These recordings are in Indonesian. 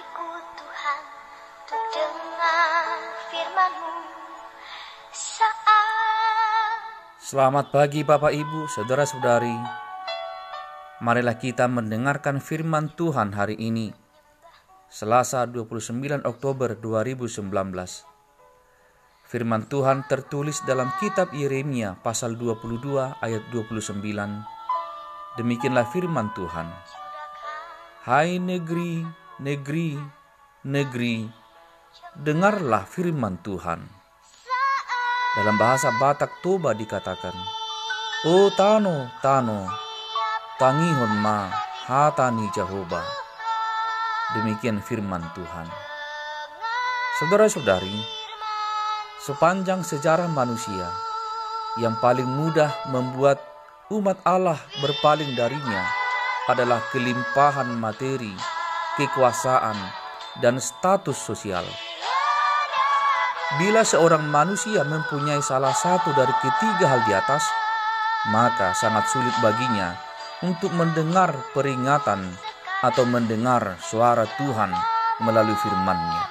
hatiku Tuhan Untuk dengar firmanmu. Saat Selamat pagi Bapak Ibu, Saudara Saudari Marilah kita mendengarkan firman Tuhan hari ini Selasa 29 Oktober 2019 Firman Tuhan tertulis dalam kitab Yeremia pasal 22 ayat 29 Demikianlah firman Tuhan. Hai negeri negeri, negeri, dengarlah firman Tuhan dalam bahasa Batak Toba dikatakan, O Tano, Tano, tangihon ma, hatani Jehovah. Demikian firman Tuhan. Saudara-saudari, sepanjang sejarah manusia, yang paling mudah membuat umat Allah berpaling darinya adalah kelimpahan materi, kekuasaan, dan status sosial. Bila seorang manusia mempunyai salah satu dari ketiga hal di atas, maka sangat sulit baginya untuk mendengar peringatan atau mendengar suara Tuhan melalui firman-Nya.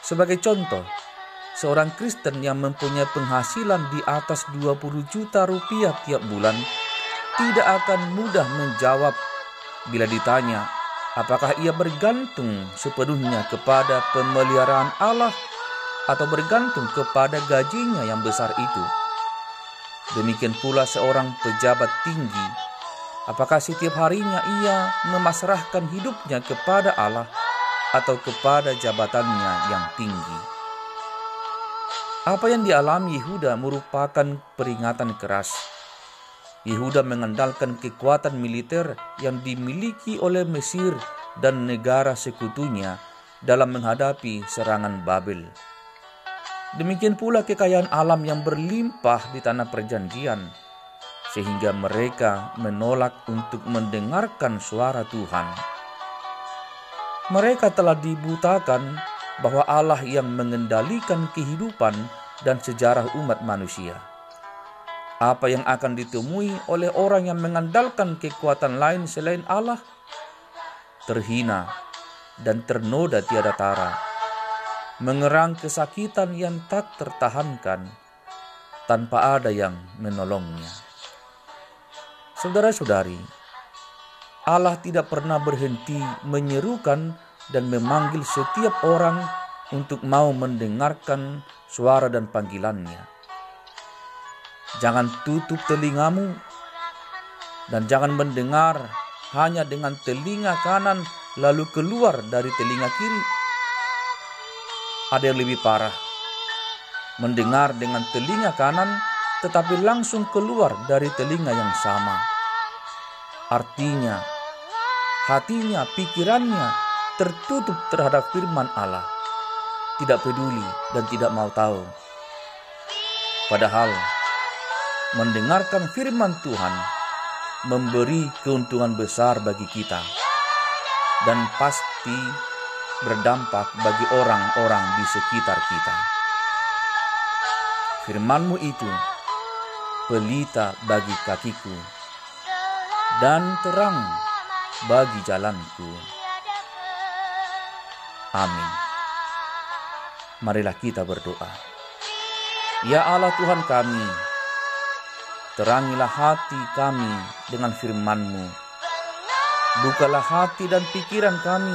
Sebagai contoh, seorang Kristen yang mempunyai penghasilan di atas 20 juta rupiah tiap bulan tidak akan mudah menjawab bila ditanya apakah ia bergantung sepenuhnya kepada pemeliharaan Allah atau bergantung kepada gajinya yang besar itu. Demikian pula seorang pejabat tinggi, apakah setiap harinya ia memasrahkan hidupnya kepada Allah atau kepada jabatannya yang tinggi. Apa yang dialami Yehuda merupakan peringatan keras. Yehuda mengandalkan kekuatan militer yang dimiliki oleh Mesir dan negara sekutunya dalam menghadapi serangan Babel. Demikian pula kekayaan alam yang berlimpah di tanah perjanjian, sehingga mereka menolak untuk mendengarkan suara Tuhan. Mereka telah dibutakan bahwa Allah yang mengendalikan kehidupan dan sejarah umat manusia. Apa yang akan ditemui oleh orang yang mengandalkan kekuatan lain selain Allah? Terhina dan ternoda tiada tara mengerang kesakitan yang tak tertahankan tanpa ada yang menolongnya. Saudara-saudari, Allah tidak pernah berhenti menyerukan dan memanggil setiap orang untuk mau mendengarkan suara dan panggilannya. Jangan tutup telingamu dan jangan mendengar hanya dengan telinga kanan lalu keluar dari telinga kiri ada yang lebih parah. Mendengar dengan telinga kanan tetapi langsung keluar dari telinga yang sama. Artinya, hatinya, pikirannya tertutup terhadap firman Allah. Tidak peduli dan tidak mau tahu. Padahal, mendengarkan firman Tuhan memberi keuntungan besar bagi kita. Dan pasti berdampak bagi orang-orang di sekitar kita. Firmanmu itu pelita bagi kakiku dan terang bagi jalanku. Amin. Marilah kita berdoa. Ya Allah Tuhan kami, terangilah hati kami dengan firman-Mu. Bukalah hati dan pikiran kami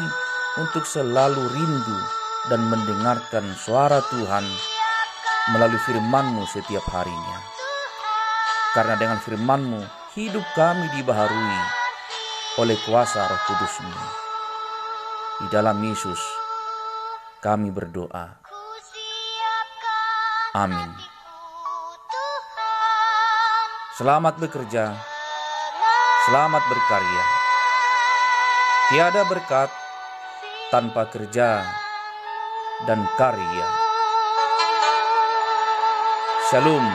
untuk selalu rindu dan mendengarkan suara Tuhan melalui firman-Mu setiap harinya. Karena dengan firman-Mu, hidup kami dibaharui oleh kuasa roh kudus-Mu. Di dalam Yesus, kami berdoa. Amin. Selamat bekerja, selamat berkarya. Tiada berkat tanpa kerja dan karya. Shalom.